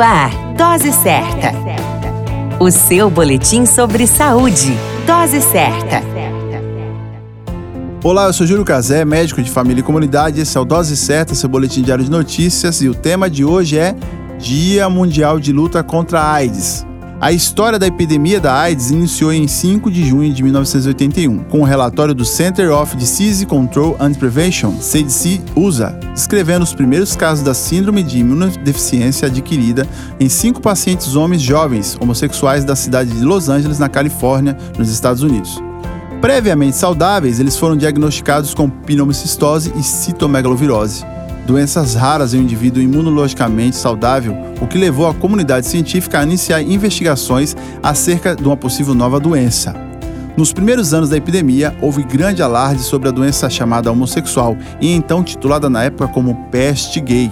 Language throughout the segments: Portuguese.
Ar, Dose Certa. O seu boletim sobre saúde. Dose Certa. Olá, eu sou Júlio Cazé, médico de família e comunidade. Esse é o Dose Certa, seu boletim diário de notícias. E o tema de hoje é Dia Mundial de Luta contra a AIDS. A história da epidemia da AIDS iniciou em 5 de junho de 1981, com o um relatório do Center of Disease Control and Prevention, CDC USA, descrevendo os primeiros casos da síndrome de imunodeficiência adquirida em cinco pacientes homens jovens homossexuais da cidade de Los Angeles, na Califórnia, nos Estados Unidos. Previamente saudáveis, eles foram diagnosticados com pneumocistose e citomegalovirose doenças raras em um indivíduo imunologicamente saudável, o que levou a comunidade científica a iniciar investigações acerca de uma possível nova doença. Nos primeiros anos da epidemia, houve grande alarde sobre a doença chamada homossexual e então titulada na época como peste gay,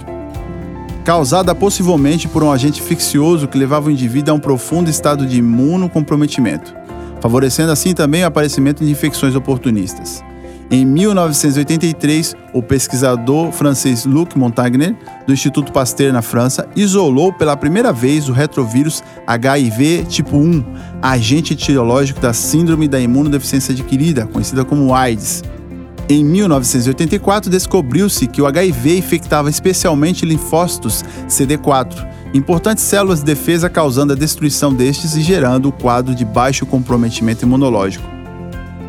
causada possivelmente por um agente infeccioso que levava o indivíduo a um profundo estado de imunocomprometimento, favorecendo assim também o aparecimento de infecções oportunistas. Em 1983, o pesquisador francês Luc Montagnier, do Instituto Pasteur na França, isolou pela primeira vez o retrovírus HIV tipo 1, agente etiológico da síndrome da imunodeficiência adquirida, conhecida como AIDS. Em 1984, descobriu-se que o HIV infectava especialmente linfócitos CD4, importantes células de defesa causando a destruição destes e gerando o quadro de baixo comprometimento imunológico.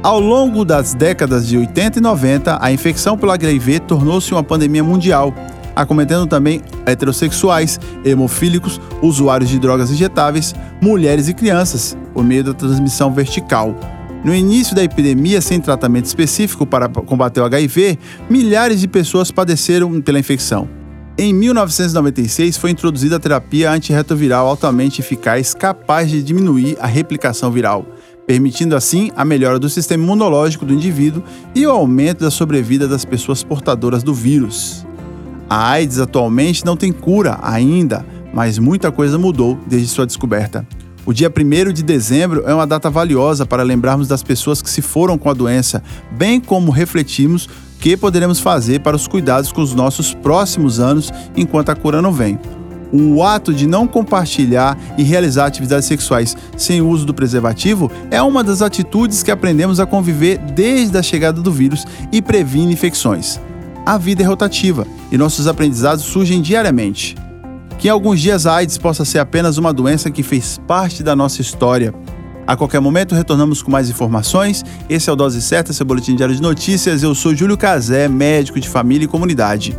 Ao longo das décadas de 80 e 90, a infecção pelo HIV tornou-se uma pandemia mundial, acometendo também heterossexuais, hemofílicos, usuários de drogas injetáveis, mulheres e crianças, por meio da transmissão vertical. No início da epidemia, sem tratamento específico para combater o HIV, milhares de pessoas padeceram pela infecção. Em 1996, foi introduzida a terapia antirretroviral altamente eficaz capaz de diminuir a replicação viral permitindo assim a melhora do sistema imunológico do indivíduo e o aumento da sobrevida das pessoas portadoras do vírus. A AIDS atualmente não tem cura ainda, mas muita coisa mudou desde sua descoberta. O dia 1 de dezembro é uma data valiosa para lembrarmos das pessoas que se foram com a doença, bem como refletirmos o que poderemos fazer para os cuidados com os nossos próximos anos enquanto a cura não vem. O ato de não compartilhar e realizar atividades sexuais sem o uso do preservativo é uma das atitudes que aprendemos a conviver desde a chegada do vírus e previne infecções. A vida é rotativa e nossos aprendizados surgem diariamente. Que em alguns dias a AIDS possa ser apenas uma doença que fez parte da nossa história. A qualquer momento retornamos com mais informações. Esse é o Dose Certa, seu boletim diário de notícias. Eu sou Júlio Cazé, médico de família e comunidade.